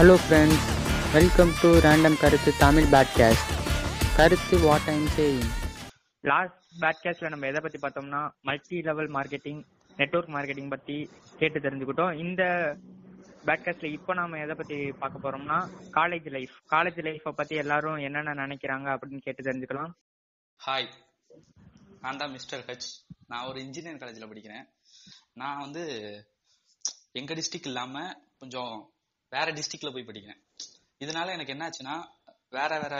Hello friends welcome to random கருத்து Tamil podcast கருத்து what I'm saying last பேட்காஸ்ட்ல நம்ம எதை பத்தி பார்த்தோம்னா multi level marketing network marketing பத்தி கேட்டு தெரிஞ்சுக்கிட்டோம். இந்த பேட்காஸ்ட்ல இப்போ நாம எதை பத்தி பார்க்க போறோம்னா காலேஜ் லைஃப் காலேஜ் லைஃப்பை பத்தி எல்லாரும் என்னென்ன நினைக்கிறாங்க அப்படின்னு கேட்டு தெரிஞ்சுக்கலாம். ஹாய் நான் தான் மிஸ்டர் ஹச் நான் ஒரு இன்ஜினியரிங் காலேஜில் படிக்கிறேன். நான் வந்து எங்க டிஸ்ட்ரிக்ட் இல்லாம கொஞ்சம் வேற டிஸ்ட்ரிக்ட்ல போய் படிக்கிறேன். இதனால எனக்கு என்னாச்சுன்னா வேற வேற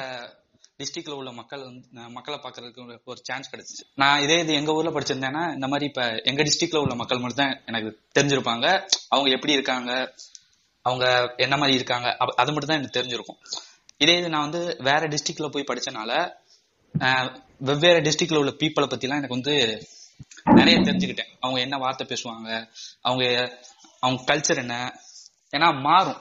டிஸ்ட்ரிக்ட்ல உள்ள மக்கள் வந்து மக்களை பார்க்கறதுக்கு ஒரு சான்ஸ் கிடைச்சிச்சு. நான் இதே இது எங்க ஊர்ல படிச்சிருந்தேன்னா இந்த மாதிரி இப்ப எங்க டிஸ்ட்ரிக்ட்ல உள்ள மக்கள் மட்டும் தான் எனக்கு தெரிஞ்சிருப்பாங்க. அவங்க எப்படி இருக்காங்க அவங்க என்ன மாதிரி இருக்காங்க அது மட்டும் தான் எனக்கு தெரிஞ்சிருக்கும். இதே இது நான் வந்து வேற டிஸ்ட்ரிக்ட்ல போய் படிச்சனால வெவ்வேறு டிஸ்ட்ரிக்ட்ல உள்ள பீப்புளை பத்திலாம் எனக்கு வந்து நிறைய தெரிஞ்சுக்கிட்டேன். அவங்க என்ன வார்த்தை பேசுவாங்க அவங்க அவங்க கல்ச்சர் என்ன ஏன்னா மாறும்.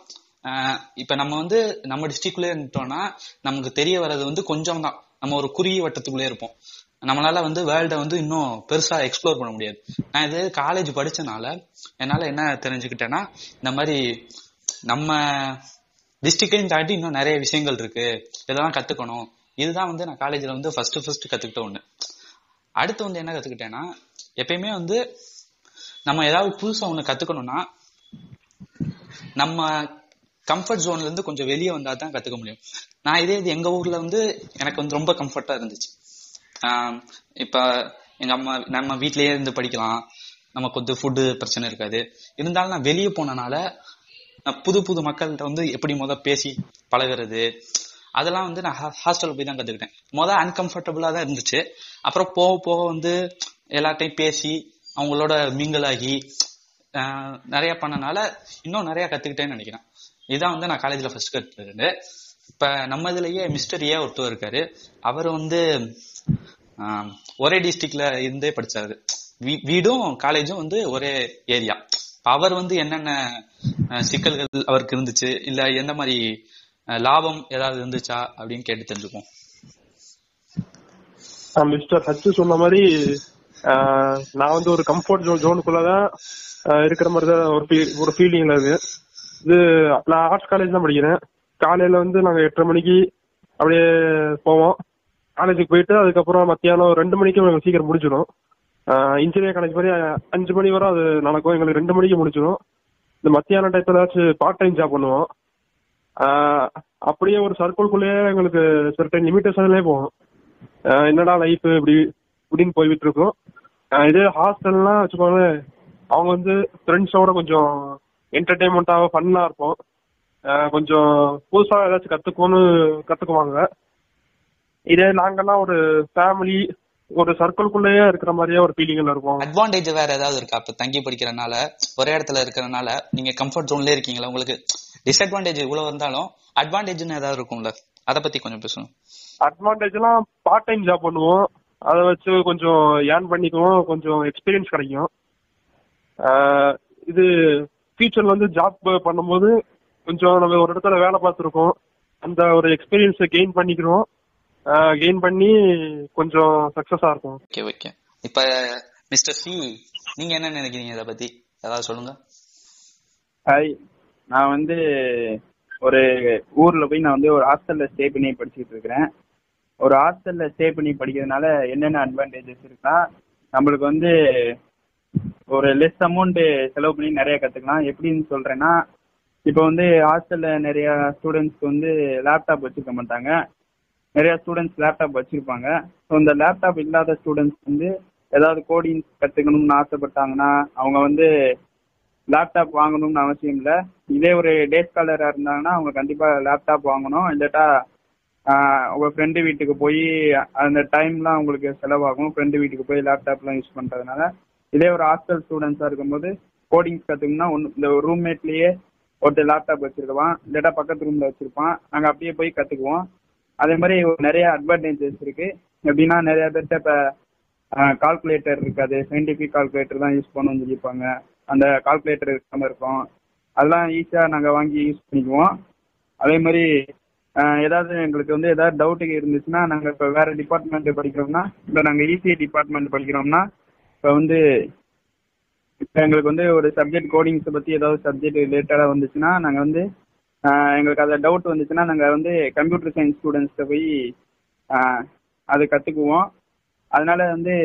இப்ப நம்ம வந்து நம்ம டிஸ்ட்ரிக்ட்குள்ளே இருந்துட்டோம்னா நமக்கு தெரிய வர்றது வந்து கொஞ்சம் தான் நம்ம ஒரு குறுகிய வட்டத்துக்குள்ளே இருப்போம். நம்மளால வந்து வேர்ல்ட வந்து இன்னும் பெருசா எக்ஸ்ப்ளோர் பண்ண முடியாது. நான் இது காலேஜ் படிச்சனால என்னால என்ன தெரிஞ்சுக்கிட்டேன்னா இந்த மாதிரி நம்ம டிஸ்ட்ரிக்டையும் தாண்டி இன்னும் நிறைய விஷயங்கள் இருக்கு. இதெல்லாம் கத்துக்கணும். இதுதான் வந்து நான் காலேஜ்ல வந்து ஃபர்ஸ்ட் ஃபர்ஸ்ட் கத்துக்கிட்ட ஒண்ணு. அடுத்து வந்து என்ன கத்துக்கிட்டேன்னா எப்பயுமே வந்து நம்ம ஏதாவது புதுசா ஒண்ணு கத்துக்கணும்னா நம்ம கம்ஃபர்ட் ஜோன்ல இருந்து கொஞ்சம் வெளியே வந்தா தான் கத்துக்க முடியும். நான் இதே இது எங்க ஊர்ல வந்து எனக்கு வந்து ரொம்ப கம்ஃபர்ட்டா இருந்துச்சு. இப்ப எங்க அம்மா நம்ம வீட்லயே இருந்து படிக்கலாம். நமக்கு வந்து ஃபுட்டு பிரச்சனை இருக்காது. இருந்தாலும் நான் வெளியே போனனால நான் புது புது மக்கள்கிட்ட வந்து எப்படி முத பேசி பழகுறது அதெல்லாம் வந்து நான் ஹாஸ்டல் போய் தான் கத்துக்கிட்டேன். முத அன்கம்ஃபர்டபுளா தான் இருந்துச்சு. அப்புறம் போக போக வந்து எல்லார்ட்டையும் பேசி அவங்களோட மிங்கிள் ஆகி நிறைய பண்ணனால இன்னும் நிறைய கத்துக்கிட்டேன்னு நினைக்கிறேன். இதான் வந்து நான் காலேஜ்ல ஃபர்ஸ்ட் கத்துக்கிட்டது. இப்ப நம்ம இதுலயே மிஸ்டர் ஏ ஒருத்தர் இருக்காரு. அவர் வந்து ஒரே டிஸ்ட்ரிக்ட்ல இருந்தே படிச்சாரு. வீ- வீடும் காலேஜும் வந்து ஒரே ஏரியா அவர் வந்து என்னென்ன சிக்கல்கள் அவருக்கு இருந்துச்சு இல்ல எந்த மாதிரி லாபம் ஏதாவது இருந்துச்சா அப்படின்னு கேட்டு தெரிஞ்சுப்போம் மிஸ்டர் ஹச் சொன்ன மாதிரி நான் வந்து ஒரு கம்ஃபர்ட் ஜோன் ஜோனுக்குள்ளதான் இருக்கிற மாதிரி தான் ஒரு ஃபீல் ஒரு ஃபீலிங்ல இருக்கு இது. நான் ஆர்ட்ஸ் காலேஜ் தான் படிக்கிறேன். காலையில வந்து நாங்க எட்டரை மணிக்கு அப்படியே போவோம். காலேஜுக்கு போயிட்டு அதுக்கப்புறம் மத்தியானம் ரெண்டு மணிக்கு எங்களுக்கு சீக்கிரம் முடிச்சிடும். இன்ஜினியர் காலேஜ் மாதிரி அஞ்சு மணி வரை அது நடக்கும். எங்களுக்கு ரெண்டு மணிக்கு முடிச்சிடும். இந்த மத்தியான டயத்துல ஏதாச்சும் பார்ட் டைம் ஜாப் பண்ணுவோம் அப்படியே ஒரு சர்க்கிள்குள்ளேயே எங்களுக்கு சர்டன் லிமிட்டேஷன்லேயே போவோம் என்னடா லைஃப் இப்படி இப்படின்னு போய்கிட்டு இருக்கோம் இதே ஹாஸ்டல்லாம் வச்சுக்கோங்களேன் அவங்க வந்து ஃப்ரெண்ட்ஸோட கொஞ்சம் என்டர்டைன்மெண்ட்டாக ஃபன்னாக இருக்கும் கொஞ்சம் புதுசாக ஏதாச்சும் கற்றுக்கோன்னு கற்றுக்குவாங்க இதே நாங்கெல்லாம் ஒரு ஃபேமிலி ஒரு சர்க்கிள்குள்ளேயே இருக்கிற மாதிரியே ஒரு ஃபீலிங்ல இருப்போம். அட்வான்டேஜ் வேற ஏதாவது இருக்கா? இப்ப தங்கி படிக்கிறனால ஒரே இடத்துல இருக்கறனால நீங்க கம்ஃபர்ட் ஜோன்லயே இருக்கீங்களா? உங்களுக்கு டிஸ்அட்வான்டேஜ் இவ்வளவு இருந்தாலும் அட்வான்டேஜ்னு ஏதாவது இருக்கும்ல? அத பத்தி கொஞ்சம் பேசணும். அட்வான்டேஜ்லாம் பார்ட் டைம் ஜாப் பண்ணுவோம். அதை வச்சு கொஞ்சம் ஏர்ன் பண்ணிக்குவோம் கொஞ்சம் எக்ஸ்பீரியன்ஸ் கிடைக்கும். இது ஃபியூச்சர்ல வந்து ஜாப் பண்ணும்போது கொஞ்சம் நம்ம ஒரு இடத்துல வேலை பார்த்துருக்கோம். அந்த ஒரு எக்ஸ்பீரியன்ஸை கெயின் பண்ணிக்கிறோம். கெயின் பண்ணி கொஞ்சம் சக்ஸஸா இருக்கும். ஓகே ஓகே இப்ப மிஸ்டர் சி நீங்க என்ன நினைக்கிறீங்க இத பத்தி? ஏதாவது சொல்லுங்க. ஹாய் நான் வந்து ஒரு ஊர்ல போய் நான் வந்து ஒரு ஹாஸ்டல்ல ஸ்டே பண்ணி படிச்சுட்டு இருக்கிறேன். ஒரு ஹாஸ்டல்ல ஸ்டே பண்ணி படிக்கிறதுனால என்னென்ன அட்வான்டேஜஸ் இருக்குன்னா நம்மளுக்கு வந்து ஒரு லெஸ் அமௌண்ட் செலவு பண்ணி நிறைய கத்துக்கலாம். எப்படின்னு சொல்றேன்னா இப்போ வந்து ஹாஸ்டல்ல நிறைய ஸ்டூடெண்ட்ஸ்க்கு வந்து லேப்டாப் வச்சிருக்க மாட்டாங்க. நிறைய ஸ்டூடெண்ட்ஸ் லேப்டாப் வச்சிருப்பாங்க. ஸோ இந்த லேப்டாப் இல்லாத ஸ்டூடெண்ட்ஸ் வந்து ஏதாவது கோடிங் கத்துக்கணும்னு ஆசைப்பட்டாங்கன்னா அவங்க வந்து லேப்டாப் வாங்கணும்னு அவசியம் இல்லை. இதே ஒரு டே ஸ்காலராக இருந்தாங்கன்னா அவங்க கண்டிப்பாக லேப்டாப் வாங்கணும். இல்லாட்டா உங்க ஃப்ரெண்டு வீட்டுக்கு போய் அந்த டைம்லாம் அவங்களுக்கு செலவாகும். ஃப்ரெண்டு வீட்டுக்கு போய் லேப்டாப்லாம் யூஸ் பண்ணுறதுனால இதே ஒரு ஹாஸ்டல் ஸ்டூடெண்ட்ஸாக இருக்கும்போது கோடிங்ஸ் கத்துக்கணும்னா ஒன்று இந்த ரூம்மேட்லயே ஒருத்தர் லேப்டாப் வச்சிருக்கான் இல்லாட்டா பக்கத்து ரூமில் வச்சிருப்பான். நாங்கள் அப்படியே போய் கற்றுக்குவோம் அதே மாதிரி நிறைய அட்வான்டேஜஸ் இருக்கு. எப்படின்னா நிறைய பேர்த்த இப்போ கால்குலேட்டர் இருக்காது. சயின்டிபிக் கால்குலேட்டர் தான் யூஸ் பண்ணணும்னு சொல்லியிருப்பாங்க. அந்த கால்குலேட்டர் இருக்காம இருக்கும். அதெல்லாம் ஈஸியாக நாங்கள் வாங்கி யூஸ் பண்ணிக்குவோம். அதே மாதிரி ஏதாவது எங்களுக்கு வந்து ஏதாவது டவுட் இருந்துச்சுன்னா நாங்கள் இப்போ வேற டிபார்ட்மெண்ட் படிக்கிறோம்னா இப்போ நாங்கள் இசிஐ டிபார்ட்மெண்ட் படிக்கிறோம்னா இப்போ வந்து இப்போ எங்களுக்கு வந்து ஒரு சப்ஜெக்ட் கோடிங்ஸை பற்றி ஏதாவது சப்ஜெக்ட் ரிலேட்டடாக வந்துச்சுன்னா நாங்கள் வந்து எங்களுக்கு அதை டவுட் வந்துச்சுன்னா நாங்கள் வந்து கம்ப்யூட்டர் சயின்ஸ் ஸ்டூடெண்ட்ஸ்கிட்ட போய் அது கற்றுக்குவோம் அதனால வந்து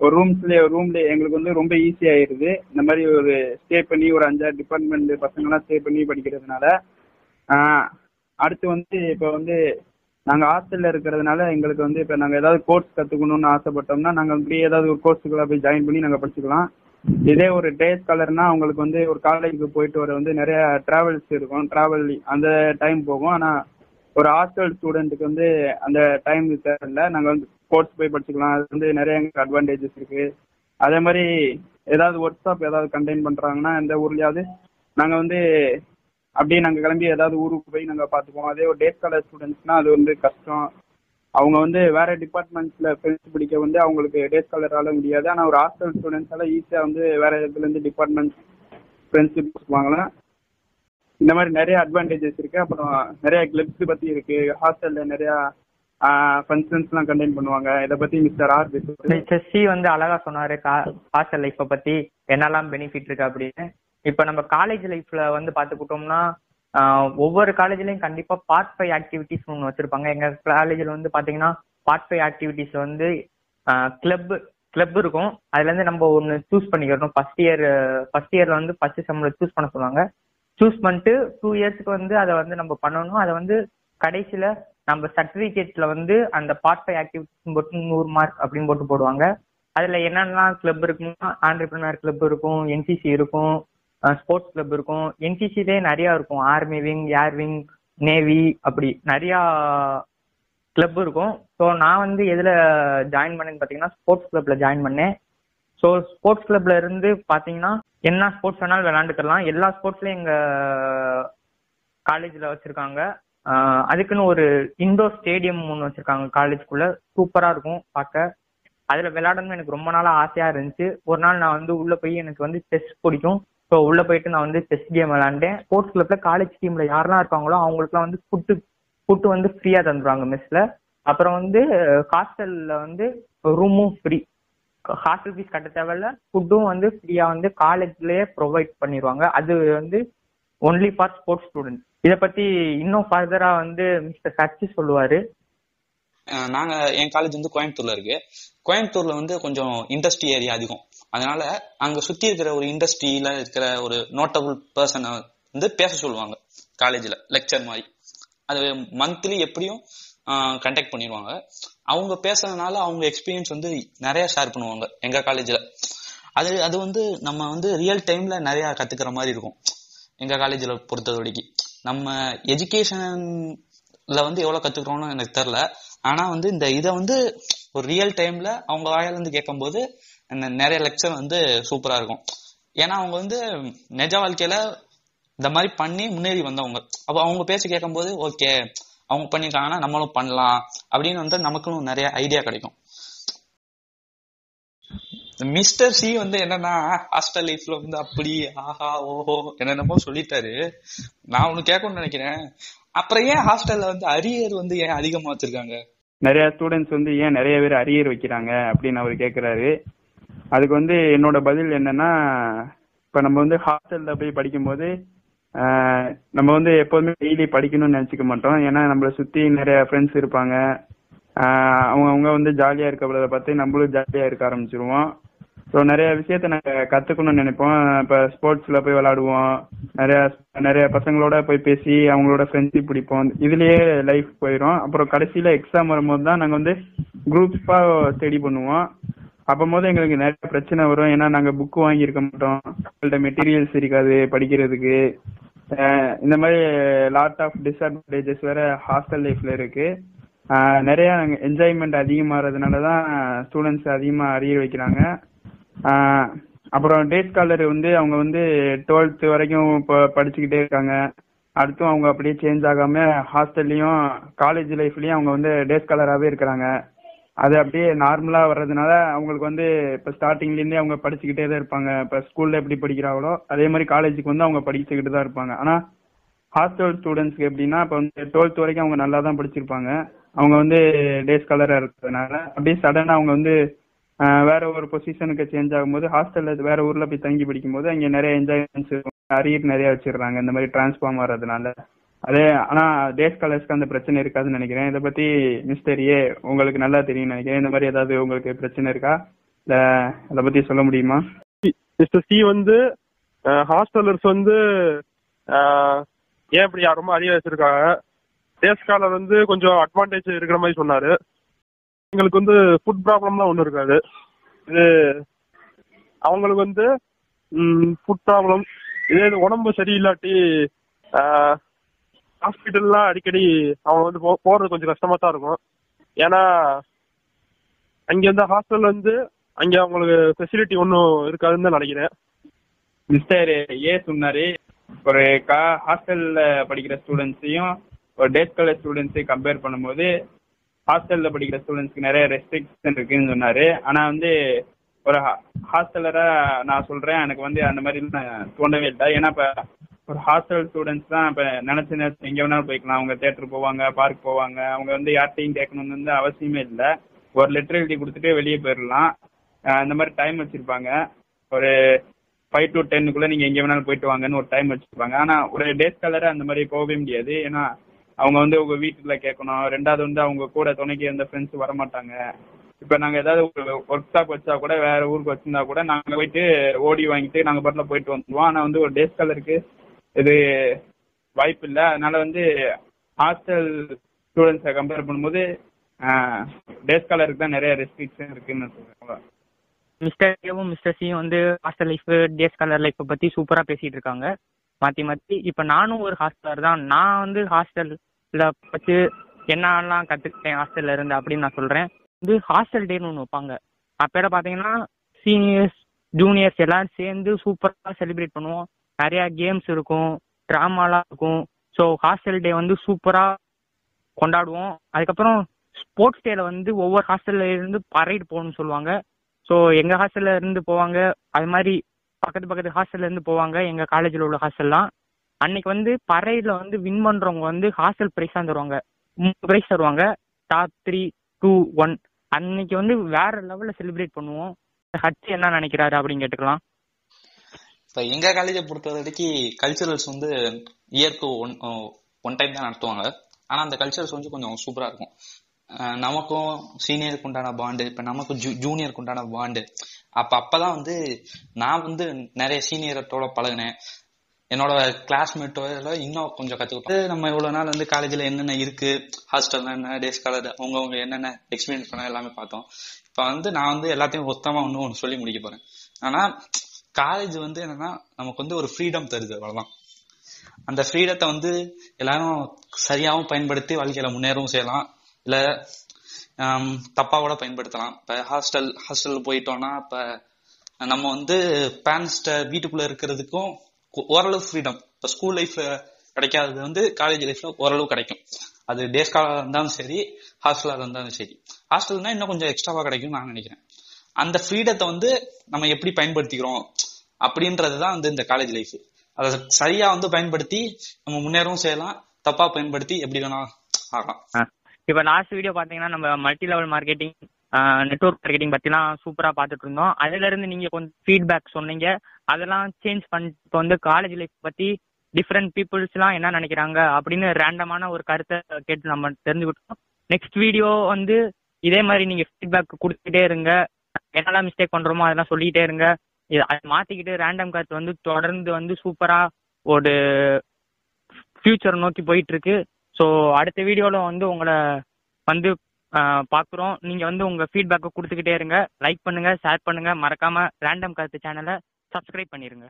ஒரு ரூம்ஸ்லேயே ரூம்ல எங்களுக்கு வந்து ரொம்ப ஈஸி ஆயிடுது இந்த மாதிரி ஒரு ஸ்டே பண்ணி ஒரு அஞ்சாறு டிபார்ட்மெண்ட் பசங்களாம் ஸ்டே பண்ணி படிக்கிறதுனால அடுத்து வந்து இப்போ வந்து நாங்கள் ஹாஸ்டலில் இருக்கிறதுனால எங்களுக்கு வந்து இப்போ நாங்கள் ஏதாவது கோர்ஸ் கத்துக்கணும்னு ஆசைப்பட்டோம்னா நாங்கள் அப்படியே ஏதாவது ஒரு கோர்ஸுக்குள்ள போய் ஜாயின் பண்ணி நாங்கள் படிச்சுக்கலாம். இதே ஒரு டே ஸ்காலர்னா அவங்களுக்கு வந்து ஒரு காலேஜுக்கு போயிட்டு வர வந்து நிறைய டிராவல்ஸ் இருக்கும். டிராவல் அந்த டைம் போகும். ஆனால் ஒரு ஹாஸ்டல் ஸ்டூடெண்ட்டுக்கு வந்து அந்த டைம் தேவையில்ல. நாங்கள் வந்து கோர்ஸ் போய் படிச்சுக்கலாம். அது வந்து நிறைய எங்களுக்கு அட்வான்டேஜஸ் இருக்கு. அதே மாதிரி ஏதாவது ஒர்க் ஷாப் ஏதாவது கண்டெயின் பண்ணுறாங்கன்னா எந்த ஊர்லயாவது நாங்கள் வந்து அப்படியே நாங்கள் கிளம்பி ஏதாவது ஊருக்கு போய் நாங்கள் பார்த்துப்போம். அதே ஒரு டேட் காலர் ஸ்டூடெண்ட்ஸ்னா அது வந்து கஷ்டம். அவங்க வந்து வேற டிபார்ட்மெண்ட்ஸ்ல ஃப்ரெண்ட்ஸ் பிடிக்க வந்து அவங்களுக்கு டேட் காலரால முடியாது. ஆனால் ஒரு ஹாஸ்டல் ஸ்டூடெண்ட்ஸால ஈஸியாக வந்து வேற இதுல இருந்து டிபார்ட்மெண்ட் ஃப்ரெண்ட்ஷிப் வாங்கலாம் இந்த மாதிரி நிறைய அட்வான்டேஜஸ் இருக்கு. அப்புறம் நிறைய கிளப்ஸ் பத்தி இருக்கு. ஹாஸ்டல்ல நிறைய ஃபங்க்ஷன்ஸ்லாம் கண்டெயின் பண்ணுவாங்க. இதை பத்தி மிஸ்டர் ஆர் பேசுவாரு. வந்து அழகா சொன்னாரு. ஹாஸ்டல் லைஃப்பை பத்தி என்னெல்லாம் பெனிஃபிட் இருக்கு அப்படின்னு. இப்ப நம்ம காலேஜ் லைஃப்ல வந்து பாத்துக்கிட்டோம்னா ஒவ்வொரு காலேஜ்லயும் கண்டிப்பா பார்ட் ஃபைவ் ஆக்டிவிட்டிஸ் ஒன்று வச்சிருப்பாங்க. எங்க காலேஜ்ல வந்து பாத்தீங்கன்னா பார்ட் ஃபைவ் ஆக்டிவிட்டிஸ் வந்து கிளப் கிளப் இருக்கும். அதுல இருந்து நம்ம ஒன்னு சூஸ் பண்ணிக்கிறோம் ஃபர்ஸ்ட் இயர் ஃபர்ஸ்ட் இயர்ல வந்து ஃபர்ஸ்ட் செம்ல சூஸ் பண்ண சொல்லுவாங்க. சூஸ் பண்ணிட்டு டூ இயர்ஸ்க்கு வந்து அதை வந்து நம்ம பண்ணணும். அதை வந்து கடைசியில நம்ம சர்டிபிகேட்ல வந்து அந்த பார்ட் ஃபைவ் ஆக்டிவிட்டிஸ் போட்டு நூறு மார்க் அப்படின்னு போட்டு போடுவாங்க. அதுல என்னென்னலாம் கிளப் இருக்குன்னா ஆண்டர்பிரினர் கிளப் இருக்கும் என்சிசி இருக்கும். ஸ்போர்ட்ஸ் கிளப் இருக்கும். என்சிசிலே நிறைய இருக்கும். Army wing air wing navy அப்படி நிறைய கிளப் இருக்கும். ஸோ நான் வந்து எதுல ஜாயின் பண்ணேன்னு பார்த்தீங்கன்னா ஸ்போர்ட்ஸ் கிளப்ல ஜாயின் பண்ணேன். ஸோ ஸ்போர்ட்ஸ் கிளப்ல இருந்து பார்த்தீங்கன்னா என்ன ஸ்போர்ட்ஸ் வேணாலும் விளையாண்டுக்கலாம். எல்லா ஸ்போர்ட்ஸ்லயும் எங்க காலேஜ்ல வச்சிருக்காங்க. அதுக்குன்னு ஒரு இண்டோர் ஸ்டேடியம் ஒன்று வச்சிருக்காங்க காலேஜ்குள்ள சூப்பரா இருக்கும் பார்க்க. அதுல விளையாடணும்னு எனக்கு ரொம்ப நாளா ஆசையா இருந்துச்சு. ஒரு நாள் நான் வந்து உள்ள போய் எனக்கு வந்து செஸ் பிடிக்கும். ஸோ உள்ள போயிட்டு நான் வந்து செஸ் கேம் விளாண்டேன் ஸ்போர்ட்ஸ் கிளப்ல காலேஜ் டீம்ல யாரெல்லாம் இருக்காங்களோ அவங்களுக்குலாம் வந்து ஃபுட்டு ஃபுட்டு வந்து ஃப்ரீயா தந்துடுவாங்க மெஸ்ல அப்புறம் வந்து ஹாஸ்டல்ல வந்து ரூமும் ஃப்ரீ ஹாஸ்டல் ஃபீஸ் கட்ட தேவையில்ல. ஃபுட்டும் வந்து ஃப்ரீயா வந்து காலேஜ்லயே ப்ரொவைட் பண்ணிடுவாங்க அது வந்து ஒன்லி ஃபார் ஸ்போர்ட்ஸ் ஸ்டூடெண்ட் இத பத்தி இன்னும் ஃபர்தரா வந்து மிஸ்டர் சச்சி சொல்லுவாரு. நாங்க என் காலேஜ் வந்து கோயம்புத்தூர்ல இருக்கு. கோயம்புத்தூர்ல வந்து கொஞ்சம் இண்டஸ்ட்ரி ஏரியா அதிகம். அதனால அங்க சுத்தி இருக்கிற ஒரு இண்டஸ்ட்ரியில இருக்கிற ஒரு நோட்டபுள் பர்சனை வந்து பேச சொல்லுவாங்க. காலேஜ்ல லெக்சர் மாதிரி. அது மந்த்லி எப்படியும் கண்டக்ட் பண்ணிடுவாங்க. அவங்க பேசுறதுனால அவங்க எக்ஸ்பீரியன்ஸ் வந்து நிறைய ஷேர் பண்ணுவாங்க எங்க காலேஜ்ல அது அது வந்து நம்ம வந்து ரியல் டைம்ல நிறைய கத்துக்கிற மாதிரி இருக்கும். எங்க காலேஜ்ல பொறுத்த வரைக்கும். நம்ம எஜுகேஷன்ல வந்து எவ்வளவு கத்துக்கிறோம்னு எனக்கு தெரியல. ஆனா வந்து இந்த இதை வந்து ஒரு ரியல் டைம்ல அவங்க வாயிலிருந்து கேட்கும்போது நிறைய லெக்சர் வந்து சூப்பரா இருக்கும். ஏன்னா அவங்க வந்து நிஜ வாழ்க்கையில இந்த மாதிரி பண்ணி முன்னேறி வந்தவங்க. அப்ப அவங்க பேச கேட்கும்போது ஓகே அவங்க பண்ணிருக்காங்கன்னா நம்மளும் பண்ணலாம் அப்படின்னு வந்து நமக்கும் நிறைய ஐடியா கிடைக்கும். மிஸ்டர் சி வந்து என்னன்னா ஹாஸ்டல் லைஃப்ல வந்து அப்படி ஆஹா ஓஹோ என்னென்னமோ சொல்லிட்டாரு. நான் ஒண்ணு கேட்கணும்னு நினைக்கிறேன். அப்புறம் ஏன் ஹாஸ்டல்ல வந்து அரியர் வந்து ஏன் அதிகமா வச்சிருக்காங்க? நிறைய ஸ்டூடெண்ட்ஸ் வந்து ஏன் நிறைய பேர் அரியர் வைக்கிறாங்க அப்படின்னு அவர் கேக்குறாரு. அதுக்கு வந்து என்னோட பதில் என்னன்னா இப்ப நம்ம வந்து ஹாஸ்டல்ல போய் படிக்கும்போது நம்ம வந்து எப்போதுமே டெய்லி படிக்கணும்னு நினைச்சுக்க மாட்டோம். ஏன்னா நம்மள சுத்தி நிறைய ஃப்ரெண்ட்ஸ் இருப்பாங்க. அவங்க அவங்க வந்து ஜாலியா இருக்கிறத பார்த்து நம்மளும் ஜாலியா இருக்க ஆரம்பிச்சிருவோம். ஸோ நிறைய விஷயத்த நாங்க கத்துக்கணும்னு நினைப்போம். இப்ப ஸ்போர்ட்ஸ்ல போய் விளாடுவோம் நிறைய நிறைய பசங்களோட போய் பேசி அவங்களோட ஃப்ரெண்ட்ஷிப் பிடிப்போம். இதுலயே லைஃப் போயிடும் அப்புறம் கடைசியில எக்ஸாம் வரும்போது தான் நாங்க வந்து குரூப்ஸா ஸ்டடி பண்ணுவோம். அப்போது எங்களுக்கு நிறைய பிரச்சனை வரும். ஏன்னா நாங்க புக் வாங்கியிருக்க மாட்டோம். எங்கள்கிட்ட மெட்டீரியல்ஸ் இருக்காது படிக்கிறதுக்கு. இந்த மாதிரி லாட் ஆஃப் டிஸ்அட்வான்டேஜஸ் வேற ஹாஸ்டல் லைஃப்ல இருக்கு. நிறைய என்ஜாய்மெண்ட் அதிகமாகிறதுனால தான் ஸ்டூடெண்ட்ஸ் அதிகமாக அறிய வைக்கிறாங்க. அப்புறம் டே ஸ்காலர் வந்து அவங்க வந்து டுவெல்த் வரைக்கும் இப்போ படிச்சுக்கிட்டே இருக்காங்க. அடுத்தும் அவங்க அப்படியே சேஞ்ச் ஆகாம ஹாஸ்டல்லையும் காலேஜ் லைஃப்லயும் அவங்க வந்து டே ஸ்காலராகவே இருக்கிறாங்க. அது அப்படியே நார்மலா வர்றதுனால அவங்களுக்கு வந்து இப்போ ஸ்டார்டிங்ல இருந்தே அவங்க படிச்சுக்கிட்டே தான் இருப்பாங்க. இப்ப ஸ்கூல்ல எப்படி படிக்கிறாங்களோ அதே மாதிரி காலேஜுக்கு வந்து அவங்க படிச்சுக்கிட்டு தான் இருப்பாங்க. ஆனா ஹாஸ்டல் ஸ்டூடெண்ட்ஸ்க்கு எப்படின்னா இப்போ வந்து டுவெல்த் வரைக்கும் அவங்க நல்லா தான் படிச்சிருப்பாங்க. அவங்க வந்து டே ஸ்காலரா இருக்கிறதுனால அப்படியே சடனா அவங்க வந்து வேற ஒரு பொசிஷனுக்கு சேஞ்ச் ஆகும்போது ஹாஸ்டல்ல வேற ஊர்ல போய் தங்கி படிக்கும்போது அங்கே நிறைய என்ஜாய்மெண்ட்ஸ் அரியர் நிறைய வச்சிடுறாங்க. இந்த மாதிரி டிரான்ஸ்ஃபார்ம் ஆகிறதுனால. அது ஆனா டே ஸ்காலர்ஸ்க்கு அந்த பிரச்சனை இருக்காதுன்னு நினைக்கிறேன். இதை பத்தி மிஸ்டர் ஏ உங்களுக்கு நல்லா தெரியும் நினைக்கிறேன். இந்த மாதிரி ஏதாவது உங்களுக்கு பிரச்சனை இருக்கா? இல்ல அதை பத்தி சொல்ல முடியுமா? மிஸ்டர் சி வந்து ஹாஸ்டலர்ஸ் வந்து ஏன் இப்படி ரொம்ப அதிகம் வச்சிருக்காங்க? டேஸ் காலர் வந்து கொஞ்சம் அட்வான்டேஜ் இருக்கிற மாதிரி சொன்னாரு. எங்களுக்கு வந்து ஃபுட் ப்ராப்ளம்லாம் ஒன்றும் இருக்காது. இது அவங்களுக்கு வந்து ஃபுட் ப்ராப்ளம் இதே இது உடம்பு சரியில்லாட்டி ஹாஸ்பிட்டல்லாம் அடிக்கடி அவங்க வந்து போ கொஞ்சம் கஷ்டமா தான் இருக்கும். ஏன்னா அங்க வந்து ஹாஸ்டல் வந்து அங்க அவங்களுக்கு ஃபெசிலிட்டி ஒன்றும் இருக்காதுன்னு தான் நினைக்கிறேன். மிஸ்டர் ஏ சொன்னாரு ஒரு கா ஹாஸ்டல்ல படிக்கிற ஸ்டூடெண்ட்ஸையும் ஒரு டேட் காலேஜ் ஸ்டூடெண்ட்ஸையும் கம்பேர் பண்ணும்போது ஹாஸ்டல்ல படிக்கிற ஸ்டூடெண்ட்ஸ்க்கு நிறைய ரெஸ்ட்ரிக்ஷன் இருக்குன்னு சொன்னாரு. ஆனா வந்து ஒரு ஹாஸ்டலரா நான் சொல்றேன் எனக்கு வந்து அந்த மாதிரி தோண்டவே இல்லை. ஏன்னா இப்ப ஒரு ஹாஸ்டல் ஸ்டூடெண்ட்ஸ் தான் இப்ப நினைச்ச நேரத்துல எங்க வேணாலும் போய்க்கலாம். அவங்க தேட்டர் போவாங்க பார்க் போவாங்க. அவங்க வந்து யார்ட்டையும் கேட்கணும்னு வந்து அவசியமே இல்லை. ஒரு லெட்டர் எழுதி கொடுத்துட்டு வெளியே போயிடலாம் இந்த மாதிரி டைம் வச்சிருப்பாங்க. ஒரு ஃபைவ் டு டென்னுக்குள்ள நீங்க எங்க வேணாலும் போயிட்டு வாங்கன்னு ஒரு டைம் வச்சிருப்பாங்க. ஆனா ஒரு டேஸ் கலர் அந்த மாதிரி போகவே முடியாது. ஏன்னா அவங்க வந்து உங்க வீட்டுல கேட்கணும். ரெண்டாவது வந்து அவங்க கூட துணைக்கு எந்த ஃப்ரெண்ட்ஸ் வரமாட்டாங்க. இப்ப நாங்க ஏதாவது ஒரு ஒர்க் ஷாப் வச்சா கூட வேற ஊருக்கு வச்சிருந்தா கூட நாங்க போயிட்டு ஓடி வாங்கிட்டு நாங்க பாட்டில போயிட்டு வந்துருவோம். ஆனா வந்து ஒரு டேஸ் கலருக்கு இது வாய்ப்பு இல்லை. அதனால வந்து ஹாஸ்டல் ஸ்டூடெண்ட்ஸை கம்பேர் பண்ணும்போது டே ஸ்காலருக்கு தான் நிறைய ரெஸ்ட்ரிக்ஷன் இருக்குன்னு நான் மிஸ்டர் ஏவும் மிஸ்டர் சியும் வந்து ஹாஸ்டல் லைஃப் டே ஸ்காலர் லைஃப்பை பற்றி சூப்பராக பேசிட்டு இருக்காங்க. மாற்றி மாற்றி இப்போ நானும் ஒரு ஹாஸ்டலர் தான். நான் வந்து ஹாஸ்டலில் வச்சு என்னெல்லாம் கற்றுக்கிட்டேன் ஹாஸ்டல்ல இருந்து அப்படின்னு நான் சொல்கிறேன் வந்து ஹாஸ்டல் டேன்னு ஒன்று வைப்பாங்க. அப்போ பார்த்தீங்கன்னா சீனியர்ஸ் ஜூனியர்ஸ் எல்லாரும் சேர்ந்து சூப்பராக செலிப்ரேட் பண்ணுவோம். நிறையா கேம்ஸ் இருக்கும் ட்ராமாலாம் இருக்கும். ஸோ ஹாஸ்டல் டே வந்து சூப்பராக கொண்டாடுவோம். அதுக்கப்புறம் ஸ்போர்ட்ஸ் டேல வந்து ஒவ்வொரு ஹாஸ்டல்ல இருந்து பரைடு போகணும்னு சொல்லுவாங்க. ஸோ எங்க ஹாஸ்டல்ல இருந்து போவாங்க. அது மாதிரி பக்கத்து பக்கத்து ஹாஸ்டல்ல இருந்து போவாங்க எங்க காலேஜில் உள்ள ஹாஸ்டல்லாம் அன்னைக்கு வந்து பரைட்ல வந்து வின் பண்றவங்க வந்து ஹாஸ்டல் ப்ரைஸாக தருவாங்க. மூணு ப்ரைஸ் தருவாங்க. டாப் த்ரீ டூ ஒன் அன்னைக்கு வந்து வேற லெவலில் செலிப்ரேட் பண்ணுவோம். ஹட்ச் என்ன நினைக்கிறாரு அப்படின்னு கேட்டுக்கலாம். இப்ப எங்க காலேஜை பொறுத்த வரைக்கும் கல்ச்சுரல்ஸ் வந்து இயர்க்கு ஒன் ஒன் டைம் தான் நடத்துவாங்க. ஆனா அந்த கல்ச்சுரல்ஸ் வந்து கொஞ்சம் சூப்பரா இருக்கும். நமக்கும் சீனியருக்கு உண்டான பாண்டு இப்ப நமக்கும் ஜூனியருக்கு உண்டான பாண்டு அப்ப அப்பதான் வந்து நான் வந்து நிறைய சீனியர்ட்டோட பழகினேன். என்னோட கிளாஸ்மேட்டோட இன்னும் கொஞ்சம் கத்துக்கிட்டோம். நம்ம இவ்வளவு நாள் வந்து காலேஜ்ல என்னென்ன இருக்கு ஹாஸ்டல் என்ன டே ஸ்காலர் அவங்கவுங்க என்னென்ன எக்ஸ்பீரியன்ஸ் பண்ண எல்லாமே பார்த்தோம். இப்ப வந்து நான் வந்து எல்லாத்தையும் மொத்தமா ஒண்ணு ஒன்று சொல்லி முடிக்க போறேன். ஆனா காலேஜ் வந்து என்னன்னா நமக்கு வந்து ஒரு ஃப்ரீடம் தருது அவ்வளவுதான். அந்த ஃப்ரீடத்தை வந்து எல்லாரும் சரியாகவும் பயன்படுத்தி வாழ்க்கையில முன்னேறவும் செய்யலாம். இல்ல தப்பா கூட பயன்படுத்தலாம். இப்ப ஹாஸ்டல் ஹாஸ்டல் போயிட்டோம்னா இப்ப நம்ம வந்து பேரண்ட்ஸ்ட வீட்டுக்குள்ள இருக்கிறதுக்கும் ஓரளவு ஃப்ரீடம் இப்ப ஸ்கூல் லைஃப்ல கிடைக்காதது வந்து காலேஜ் லைஃப்ல ஓரளவு கிடைக்கும். அது டே ஸ்காலா இருந்தாலும் சரி ஹாஸ்டலா இருந்தாலும் சரி. ஹாஸ்டல்னா இன்னும் கொஞ்சம் எக்ஸ்ட்ராவா கிடைக்கும் நான் நினைக்கிறேன். அந்த ஃப்ரீடத்தை வந்து நம்ம எப்படி பயன்படுத்திக்கிறோம்? அப்படின்றதுதான் வந்து இந்த காலேஜ் லைஃப் அதை சரியா வந்து பயன்படுத்தி நம்ம முன்னேறவும் செய்யலாம். தப்பா பயன்படுத்தி எப்படி வேணா ஆகலாம். இப்ப லாஸ்ட் வீடியோ பாத்தீங்கன்னா நம்ம multi level marketing network marketing பத்தி எல்லாம் சூப்பரா பாத்துட்டு இருந்தோம். அதுல இருந்து நீங்க கொஞ்சம் ஃபீட்பேக் சொன்னீங்க. அதெல்லாம் சேஞ்ச் பண்ணி இப்போ வந்து காலேஜ் லைஃப் பத்தி டிஃப்ரெண்ட் பீப்புள்ஸ்லாம் என்ன நினைக்கிறாங்க அப்படின்னு ரேண்டமான ஒரு கருத்தை கேட்டு நம்ம தெரிஞ்சுக்கிட்டோம். நெக்ஸ்ட் வீடியோ வந்து இதே மாதிரி நீங்க ஃபீட்பேக் கொடுத்துட்டே இருங்க. என்னெல்லாம் மிஸ்டேக் பண்ணுறோமோ அதெல்லாம் சொல்லிக்கிட்டே இருங்க. இது அதை மாற்றிக்கிட்டு ரேண்டம் கருத்து வந்து தொடர்ந்து வந்து சூப்பராக ஒரு ஃபியூச்சர் நோக்கி போயிட்டு இருக்கு ஸோ அடுத்த வீடியோவில் வந்து உங்களை வந்து பார்க்குறோம் நீங்கள் வந்து உங்கள் ஃபீட்பேக்கை கொடுத்துக்கிட்டே இருங்க. லைக் பண்ணுங்கள் ஷேர் பண்ணுங்கள் மறக்காமல் ரேண்டம் கருத்து சேனலை சப்ஸ்கிரைப் பண்ணிடுங்க